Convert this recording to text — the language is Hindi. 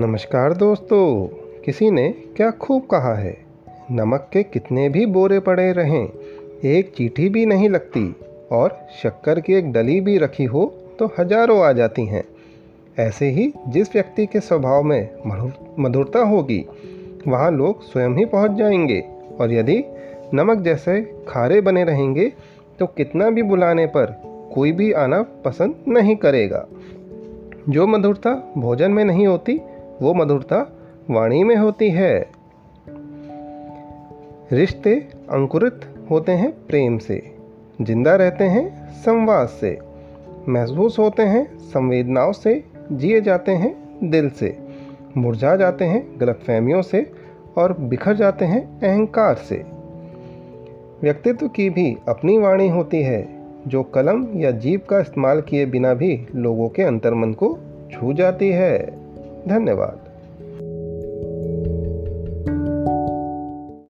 नमस्कार दोस्तों, किसी ने क्या खूब कहा है? नमक के कितने भी बोरे पड़े रहें, एक चीटी भी नहीं लगती और शक्कर की एक डली भी रखी हो तो हज़ारों आ जाती हैं। ऐसे ही जिस व्यक्ति के स्वभाव में मधुरता होगी, वहाँ लोग स्वयं ही पहुँच जाएँगे और यदि नमक जैसे खारे बने रहेंगे तो कितना भी बुलाने पर कोई भी आना पसंद नहीं करेगा। जो मधुरता भोजन में नहीं होती वो मधुरता वाणी में होती है। रिश्ते अंकुरित होते हैं प्रेम से, ज़िंदा रहते हैं संवाद से, महसूस होते हैं संवेदनाओं से, जिए जाते हैं दिल से, मुरझा जाते हैं गलतफहमियों से और बिखर जाते हैं अहंकार से। व्यक्तित्व की भी अपनी वाणी होती है, जो कलम या जीप का इस्तेमाल किए बिना भी लोगों के अंतर्मन को छू जाती है। धन्यवाद।